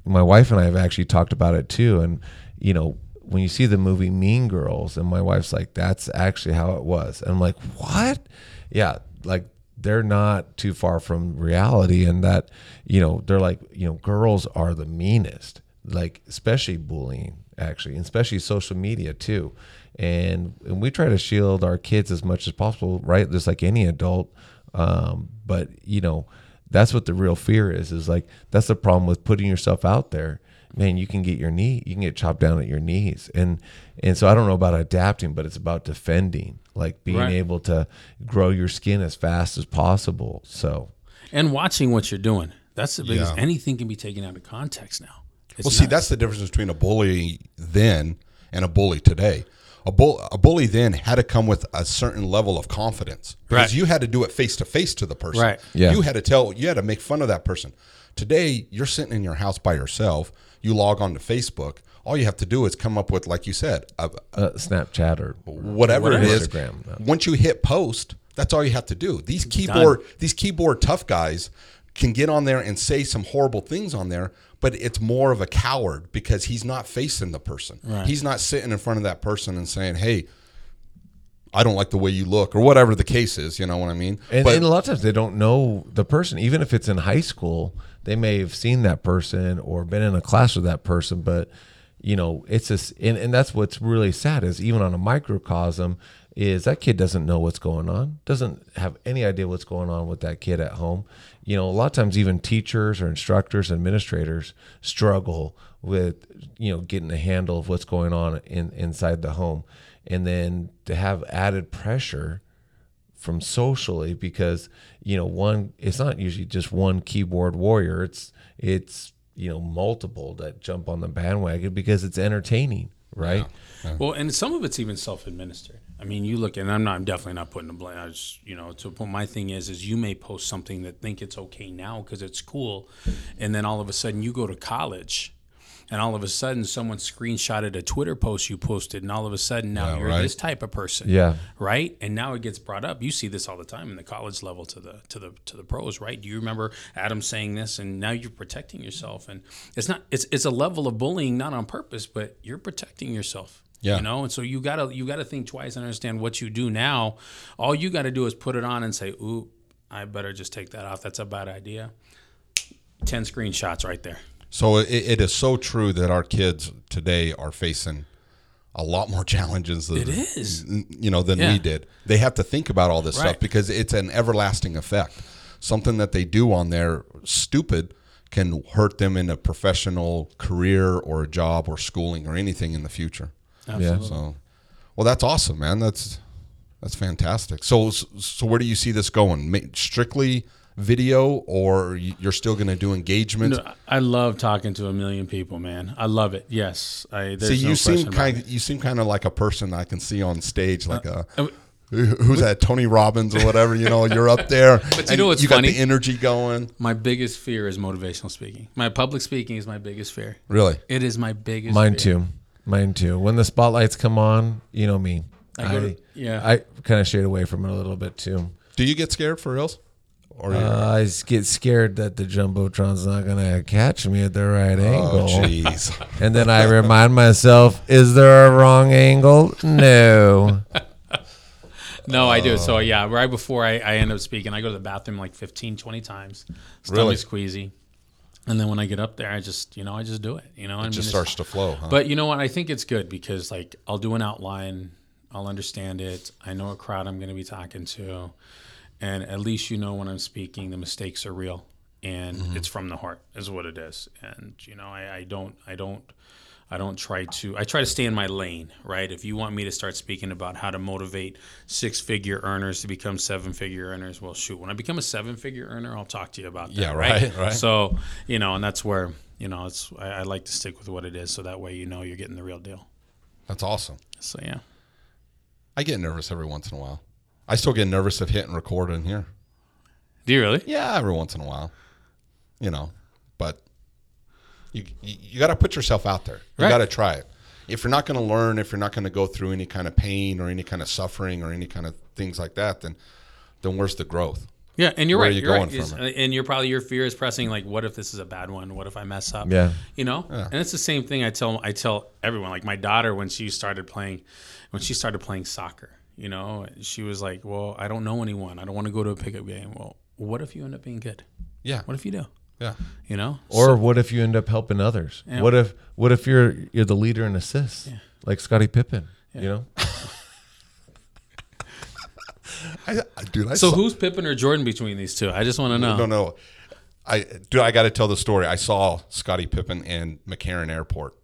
my wife and i have actually talked about it too and you know when you see the movie mean girls and my wife's like that's actually how it was. And i'm like what? Yeah like they're not too far from reality and that you know they're like you know girls are the meanest like especially bullying actually and especially social media too. And and we try to shield our kids as much as possible right? Just like any adult um, but you know that's what the real fear is is like that's the problem with putting yourself out there man you can get your knee you can get chopped down at your knees and and so i don't know about adapting but it's about defending like being
Right.
able to grow your skin as fast as possible so
and watching what you're doing. That's the biggest.
Yeah.
Anything can be taken out of context now. It's
Well, see, that's the difference between a bully then and a bully today. A, bull, a bully then had to come with a certain level of confidence because
Right.
you had to do it face to face to the person.
Right.
Yeah.
You had to tell, you had to make fun of that person. Today, you're sitting in your house by yourself. You log on to Facebook. All you have to do is come up with, like you said, a,
Uh, Snapchat or
whatever it is.
Instagram. no.
Once you hit post, that's all you have to do. These keyboard these keyboard tough guys can get on there and say some horrible things on there, but it's more of a coward because he's not facing the person. He's not sitting in front of that person and saying, "Hey, I don't like the way you look," or whatever the case is. You know what I mean?
And,
but
and a lot of times they don't know the person. Even if it's in high school, they may have seen that person or been in a class with that person. But you know, it's just and, and that's what's really sad is even on a microcosm is that kid doesn't know what's going on, doesn't have any idea what's going on with that kid at home. You know, a lot of times even teachers or instructors, administrators struggle with you know getting a handle of what's going on in inside the home, and then to have added pressure from socially because you know one it's not usually just one keyboard warrior. It's it's you know multiple that jump on the bandwagon because it's entertaining right?
Well, and some of it's even self-administered. I mean, you look, and I'm not, I'm definitely not putting the blame. I just, you know, to put my thing is, is you may post something that think it's okay now because it's cool, and then all of a sudden you go to college, and all of a sudden someone screenshotted a Twitter post you posted, and all of a sudden now
Yeah,
you're
right.
this type of person,
Yeah.
right? And now it gets brought up. You see this all the time in the college level to the to the to the pros, right? Do you remember Adam saying this? And now you're protecting yourself, and it's not it's it's a level of bullying, not on purpose, but you're protecting yourself.
Yeah.
You know, and so you gotta you gotta think twice and understand what you do now. All you gotta do is put it on and say, "Ooh, I better just take that off. That's a bad idea." Ten screenshots right there.
So it, it is so true that our kids today are facing a lot more challenges than,
It is.
you know than
Yeah.
we did. They have to think about all this stuff because it's an everlasting effect. Something that they do on there stupid can hurt them in a professional career or a job or schooling or anything in the future.
Yeah
So, well, that's awesome, man. That's that's fantastic. So, so where do you see this going? Ma- Strictly video, or you- you're still going to do engagement?
No, I love talking to a million people, man. I love it. Yes, I.
See, you
no
seem kind.
it.
You seem kind of like a person I can see on stage, like a
uh,
who- who's that Tony Robbins or whatever. You know, you're up there,
But you
and
know what's
you got
funny?
the energy going.
My biggest fear is motivational speaking. My public speaking is my biggest fear.
Really,
It is my biggest.
mine
fear.
too mine too when the spotlights come on you know me
I
i,
to- yeah.
i kind of shade away from it a little bit too
do you get scared for reals? Or
uh, I get scared that the jumbotron's not gonna catch me at the right
oh,
angle,
jeez.
and then I remind myself: Is there a wrong angle? No.
No, I do.
Oh.
So yeah, right before I, I end up speaking, I go to the bathroom like 15, 20 times. Stomach
Really?
squeezy. And then when I get up there, I just, you know, I just do it. You know, I
It just starts to flow. Huh?
But you know what? I think it's good because like I'll do an outline, I'll understand it. I know a crowd I'm going to be talking to, and at least you know when I'm speaking, the mistakes are real and
Mm-hmm.
it's from the heart, is what it is. And you know, I, I don't, I don't. I don't try to. I try to stay in my lane, right? If you want me to start speaking about how to motivate six-figure earners to become seven-figure earners, well, shoot. When I become a seven-figure earner, I'll talk to you about that.
Yeah,
right,
right, right.
So you know, and that's where you know, it's. I, I like to stick with what it is, so that way you know you're getting the real deal.
That's awesome.
So yeah.
I get nervous every once in a while. I still get nervous of hitting record in here.
Do you really?
Yeah, every once in a while. You know, but you you, you got to put yourself out there. You
Right.
got to try it. If you're not going to learn, if you're not going to go through any kind of pain or any kind of suffering or any kind of things like that, then then where's the growth?
Yeah, and you're
Where are
right.
you
you're right.
going from
It's- And you're probably your fear is pressing. Like, what if this is a bad one? What if I mess up?
Yeah.
you know. Yeah. And it's the same thing. I tell I tell everyone. Like my daughter when she started playing, when she started playing soccer, you know, she was like, "Well, I don't know anyone. I don't want to go to a pickup game." Well, what if you end up being good?
Yeah,
What if you do?
Yeah.
You know.
Or what if you end up helping others?
Yeah.
What if what if you're you're the leader in assists, like Scottie Pippen? You know,
I, I- dude, I
so
saw,
who's Pippen or Jordan between these two? I just want to know.
No, no. I dude, I got to tell the story. I saw Scottie Pippen in McCarran Airport.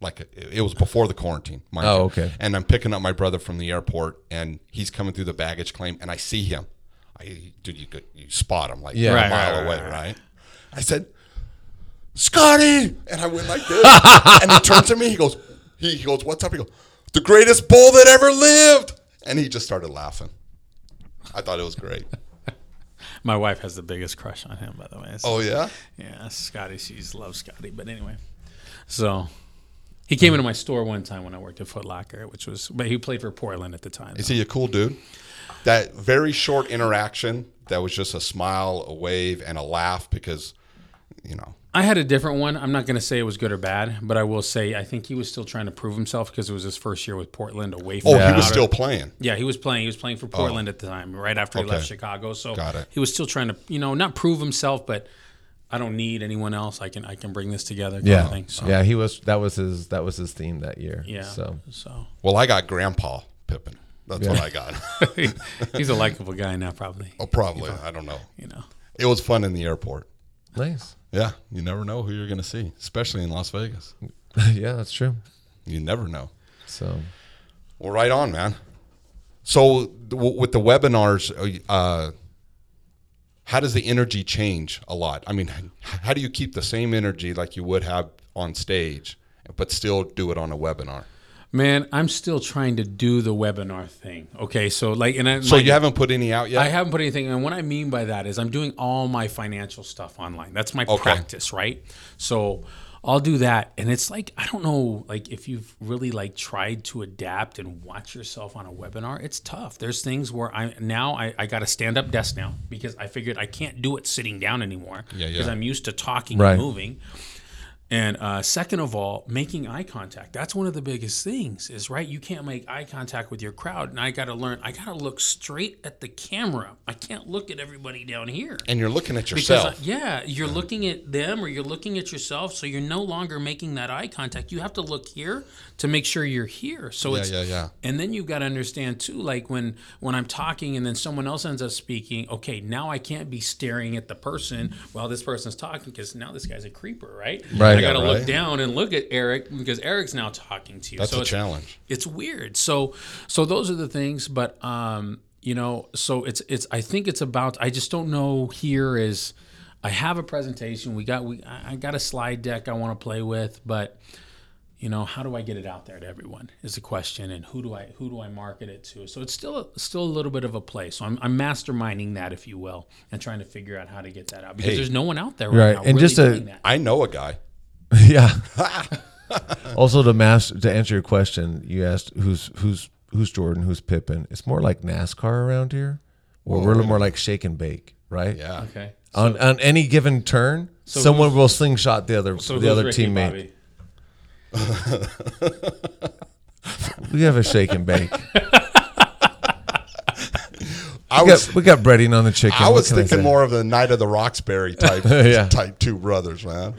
Like it, it was before the quarantine.
Oh,
you.
okay.
And I'm picking up my brother from the airport, and he's coming through the baggage claim, and I see him. I, dude, you could you spot him like
Yeah.
a
Right,
mile
right,
away,
right,
right, I said, Scottie, and I went like this, and he turns to me. He goes, he, he goes, what's up? He goes, the greatest bull that ever lived, and he just started laughing. I thought it was great.
My wife has the biggest crush on him, by the way. So,
Oh yeah,
yeah, Scottie. She's loves Scottie. But anyway, so he came into my store one time when I worked at Foot Locker, which was, but he played for Portland at the time.
is he a cool dude? That very short interaction that was just a smile, a wave, and a laugh because, you know,
I had a different one. I'm not going to say it was good or bad, but I will say I think he was still trying to prove himself because it was his first year with Portland away from.
oh, he was still playing.
Yeah, he was playing. He was playing for oh. Portland at the time, right after he
Okay.
left Chicago. So
Got it.
he was still trying to, you know, not prove himself, but I don't need anyone else. I can I can bring this together. Kind
Yeah,
of thing. So,
yeah. He was that was his that was his theme that year.
yeah.
So
So
Well, I got Grandpa Pippen. That's what I got.
he's a likable guy now, probably.
oh, probably. I don't know.
You know.
It was fun in the airport.
nice.
Yeah, you never know who you're going to see, especially in Las Vegas.
yeah, that's true.
You never know.
So
Well, right on, man. So w- with the webinars, uh, how does the energy change a lot? I mean, how do you keep the same energy like you would have on stage, but still do it on a webinar?
Man, I'm still trying to do the webinar thing. Okay, so like, and I,
So
my-
you haven't put any out yet?
I haven't put anything. And what I mean by that is I'm doing all my financial stuff online. That's my
Okay.
practice, right? So I'll do that. And it's like, I don't know, like if you've really like tried to adapt and watch yourself on a webinar, it's tough. There's things where I now I, I got a stand up desk now because I figured I can't do it sitting down anymore.
Yeah,
Because
yeah.
I'm used to talking
Right.
and moving. And uh, second of all, making eye contact. That's one of the biggest things is right. You can't make eye contact with your crowd. And I got to learn, I got to look straight at the camera. I can't look at everybody down here.
and you're looking at
Because,
yourself.
uh, yeah, you're looking at them or you're looking at yourself. So you're no longer making that eye contact. You have to look here to make sure you're here. So
yeah,
it's,
yeah, yeah.
and then you've got to understand too, like when when I'm talking and then someone else ends up speaking. Okay, now I can't be staring at the person while this person's talking because now this guy's a creeper, right?
Right.
Got to
Yeah,
look down and look at Eric because Eric's now talking to you.
That's
so
a
it's,
challenge.
It's weird. So so those are the things, but um, you know, so it's it's. I think it's about. I just don't know. Here is, I have a presentation. We got we. I got a slide deck I want to play with, but you know how do i get it out there to everyone is the question and who do i who do i market it to so it's still still a little bit of a play so i'm, I'm masterminding that if you will and trying to figure out how to get that out because
Hey.
there's no one out there right,
Right,
now
and
really
just a-.
I know a guy.
yeah. also to master to answer your question, you asked who's who's who's Jordan, who's Pippin. It's more like NASCAR around here, or we're a little more like shake and bake, right?
Yeah.
okay
On on any given turn, someone
who's-
will slingshot the other
so
the
who's
other
Ricky,
teammate.
Bobby?
We have a shake and bake.
I
We
was
got, we got breading on the chicken.
I
What
was
can
thinking
say?
more of the Night of the Roxbury type
Yeah.
type two brothers, man.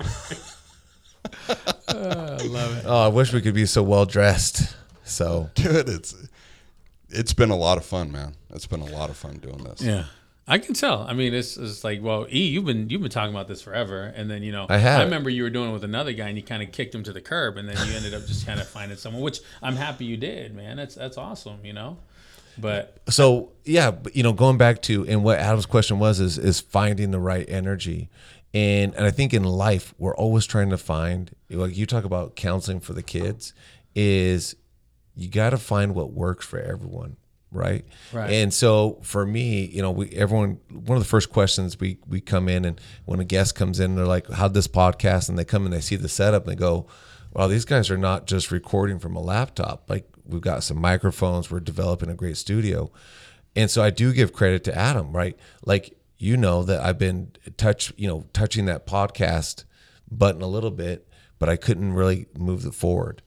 Oh, I wish we could be so well dressed. So
Dude, it's it's been a lot of fun, man. It's been a lot of fun doing this.
yeah I can tell. I mean, it's, it's like, well, E, you've been you've been talking about this forever, and then you know,
I have.
I remember you were doing it with another guy, and you kind of kicked him to the curb, and then you ended up just kind of finding someone, which I'm happy you did, man. That's that's awesome, you know. But
so yeah, but, you know, going back to and what Adam's question was is is finding the right energy, and and I think in life we're always trying to find like you talk about counseling for the kids is you got to find what works for everyone, right?
Right.
And so for me, you know, we everyone one of the first questions we we come in and when a guest comes in, they're like, "How'd this podcast?" And they come and they see the setup and they go, "Well, these guys are not just recording from a laptop. Like we've got some microphones. We're developing a great studio." And so I do give credit to Adam, right? Like you know that I've been touch, you know, touching that podcast button a little bit, but I couldn't really move it forward.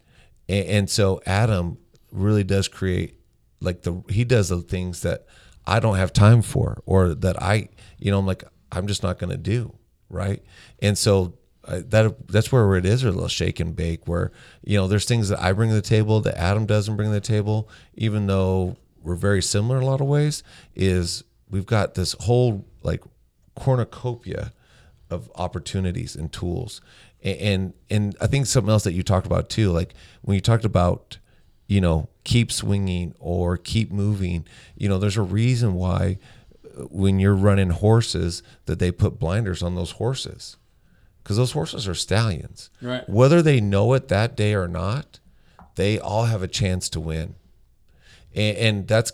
And, and so Adam really does create like the he does the things that I don't have time for or that I, you know, I'm like I'm just not going to do, right? And so uh, that that's where it is a little shake and bake where you know there's things that I bring to the table that Adam doesn't bring to the table even though we're very similar in a lot of ways is we've got this whole like cornucopia of opportunities and tools and, and and I think something else that you talked about too like when you talked about you know keep swinging or keep moving you know there's a reason why uh, when you're running horses that they put blinders on those horses because those horses are stallions.
Right.
Whether they know it that day or not, they all have a chance to win. And, and that's,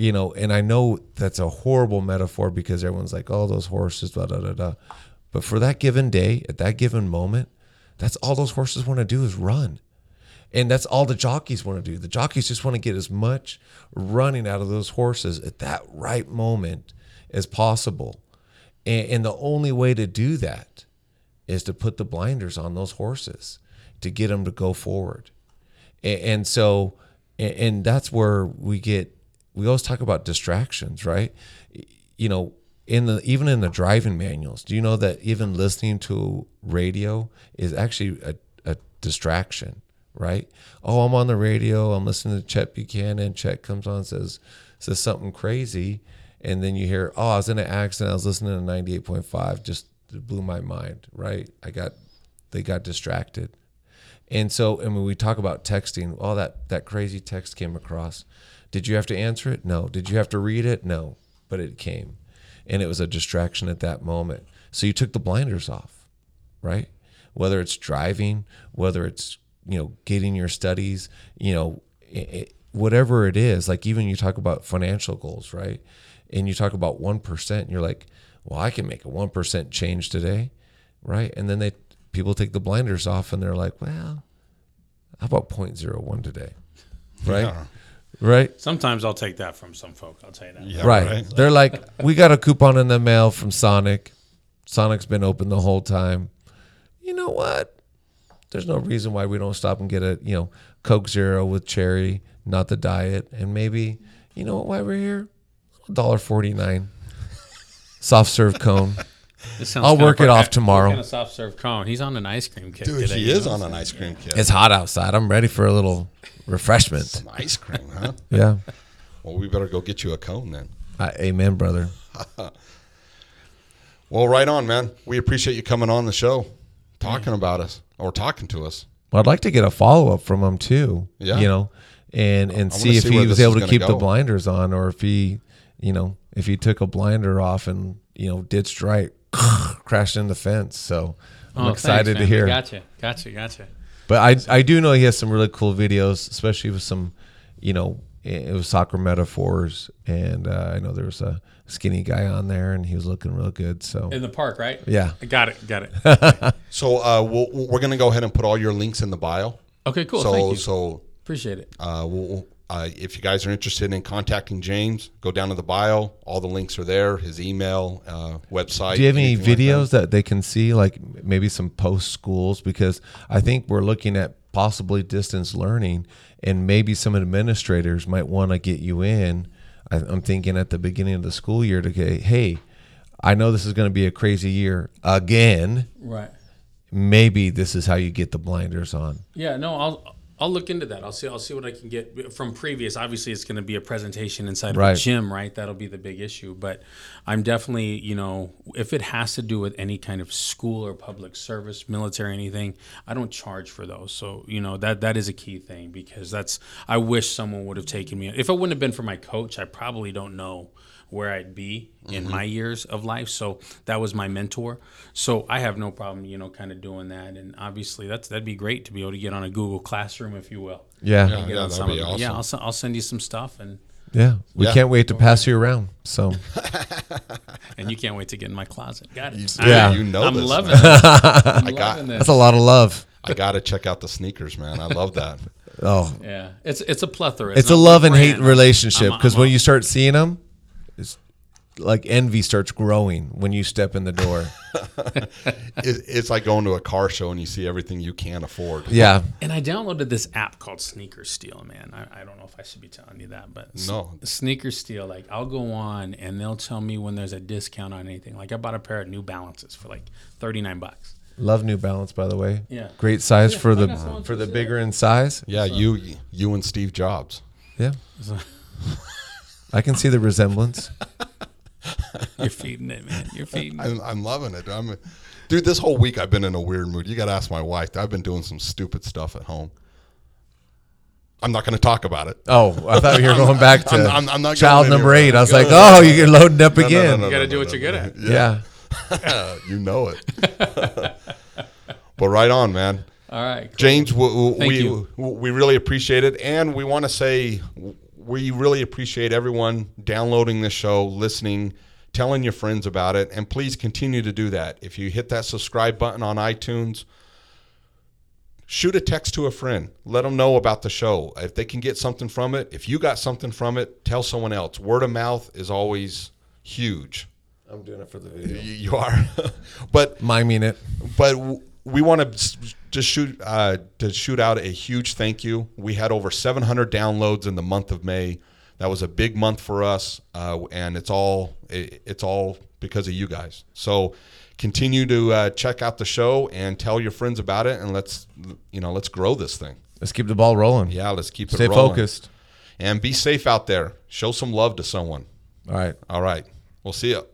you know, and I know that's a horrible metaphor because everyone's like, oh, those horses, da da da da. But for that given day, at that given moment, that's all those horses want to do is run. And that's all the jockeys want to do. The jockeys just want to get as much running out of those horses at that right moment as possible. And, and the only way to do that is to put the blinders on those horses to get them to go forward. And, and so, and, and that's where we get, we always talk about distractions, right? You know, in the even in the driving manuals, do you know that even listening to radio is actually a, a distraction, right? Oh, I'm on the radio, I'm listening to Chet Buchanan. Chet comes on says says something crazy, and then you hear, oh, I was in an accident. I was listening to 98.5. Just blew my mind, right? I got they got distracted. And so, and when we talk about texting, all that that crazy text came across. Did you have to answer it? No. Did you have to read it? No. But it came, and it was a distraction at that moment. So you took the blinders off, right? Whether it's driving, whether it's you know getting your studies, you know, it, whatever it is. Like even you talk about financial goals, right? And you talk about one and percent. You're like, well, I can make a one percent change today, right? And then they people take the blinders off and they're like, well, how about 0.01 today, right?
Yeah.
Right.
Sometimes I'll take that from some folk. I'll tell you that.
Yeah,
right. They're like, we got a coupon in the mail from Sonic. Sonic's been open the whole time. You know what? There's no reason why we don't stop and get a, you know, Coke Zero with cherry, not the diet, and maybe, you know what? Why we're here? Dollar forty nine. Soft serve cone.
This
I'll work it
per-
off tomorrow.
What kind of soft serve cone? He's on an ice cream kick
Dude,
today.
he is
know?
on an ice cream kit.
It's hot outside. I'm ready for a little refreshment.
Some ice cream, huh?
Yeah.
Well, we better go get you a cone then.
Uh, amen, brother.
Well, right on, man. We appreciate you coming on the show, talking about us or talking to us.
Well, I'd like to get a follow up from him too.
Yeah.
You know, and and
wanna
see if
see
he was able to
gonna
keep the blinders on, or if he, you know, if he took a blinder off and you know ditched right, crashed in the fence. So I'm
Oh,
excited
thanks,
to
man.
hear.
Gotcha, gotcha, gotcha.
But I I do know he has some really cool videos, especially with some, you know, it was soccer metaphors, and uh, I know there was a skinny guy on there, and he was looking real good. So
In the park, right?
Yeah.
Got it, got it.
So uh, we'll, we're going to go ahead and put all your links in the bio.
Okay, cool.
so
Thank you.
so
Appreciate it.
uh, we'll, uh, if you guys are interested in contacting James, go down to the bio. All the links are there. His email, uh, website.
Do you have any
anything like that.
videos that. they can see, like maybe some post schools? Because I think we're looking at possibly distance learning, and maybe some administrators might want to get you in. I, I'm thinking at the beginning of the school year to get, hey, I know this is going to be a crazy year again.
Right.
Maybe this is how you get the blinders on.
Yeah, no, I'll I'll look into that. I'll see I'll see what I can get from previous. Obviously, it's going to be a presentation inside of
Right.
a gym, right? That'll be the big issue. But I'm definitely, you know, if it has to do with any kind of school or public service, military, anything, I don't charge for those. So you know that that is a key thing because that's. I wish someone would have taken me. If it wouldn't have been for my coach, I probably don't know where I'd be in mm-hmm. my years of life. So that was my mentor. So I have no problem, you know, kind of doing that. And obviously, that's that'd be great to be able to get on a Google Classroom, if you will.
Yeah,
Yeah,
yeah.
Get
yeah,
on
that'd
some
be awesome.
Yeah, I'll, I'll send you some stuff, and Yeah,
We
Yeah.
can't wait to pass you around. So
and you can't wait to get in my closet. Got it.
Yeah.
you know
I'm
this,
loving
man.
this. I'm
I got-
loving
that's a lot of love.
I got to check out the sneakers, man. I love that.
Oh,
Yeah, it's it's a plethora.
it's a love
one
and hate relationship because when you start seeing them, it's like envy starts growing when you step in the door.
It, it's like going to a car show and you see everything you can't afford.
yeah,
And I downloaded this app called Sneaker Steal, man. I, I don't know if I should be telling you that, but
No.
Sneaker Steal, like I'll go on and they'll tell me when there's a discount on anything. Like I bought a pair of New Balances for like 39 bucks.
love New Balance by the way.
Yeah.
great size for the for the
too.
bigger in size.
Yeah, you you and Steve Jobs.
Yeah, I can see the resemblance.
You're feeding it, man. You're feeding it.
I'm, I'm loving it. I'm, dude, this whole week I've been in a weird mood. You got to ask my wife. I've been doing some stupid stuff at home. I'm not going to talk about it.
Oh, I thought you were going back to
I'm- I'm- I'm not
child number eight. I was like,
no, no,
oh, you're loading up again.
no,
You got to do
no,
what
no,
you're good at.
Yeah.
you know it. but right on, man.
All right. cool.
James, we, we,
Thank
we,
you.
we really appreciate it. And we want to say we really appreciate everyone downloading this show, listening, telling your friends about it. And please continue to do that. If you hit that subscribe button on iTunes, shoot a text to a friend. Let them know about the show. If they can get something from it, if you got something from it, tell someone else. Word of mouth is always huge.
I'm doing it for the
You,
video.
you are. but
Miming it.
but w- we want to just shoot uh, to shoot out a huge thank you. We had over 700 downloads in the month of May. That was a big month for us, uh, and it's all it, it's all because of you guys. So continue to uh, check out the show and tell your friends about it, and let's you know let's grow this thing.
Let's keep the ball rolling.
Yeah, let's keep
Stay
it rolling.
focused.
and be safe out there. Show some love to someone.
All right.
All right, we'll see you.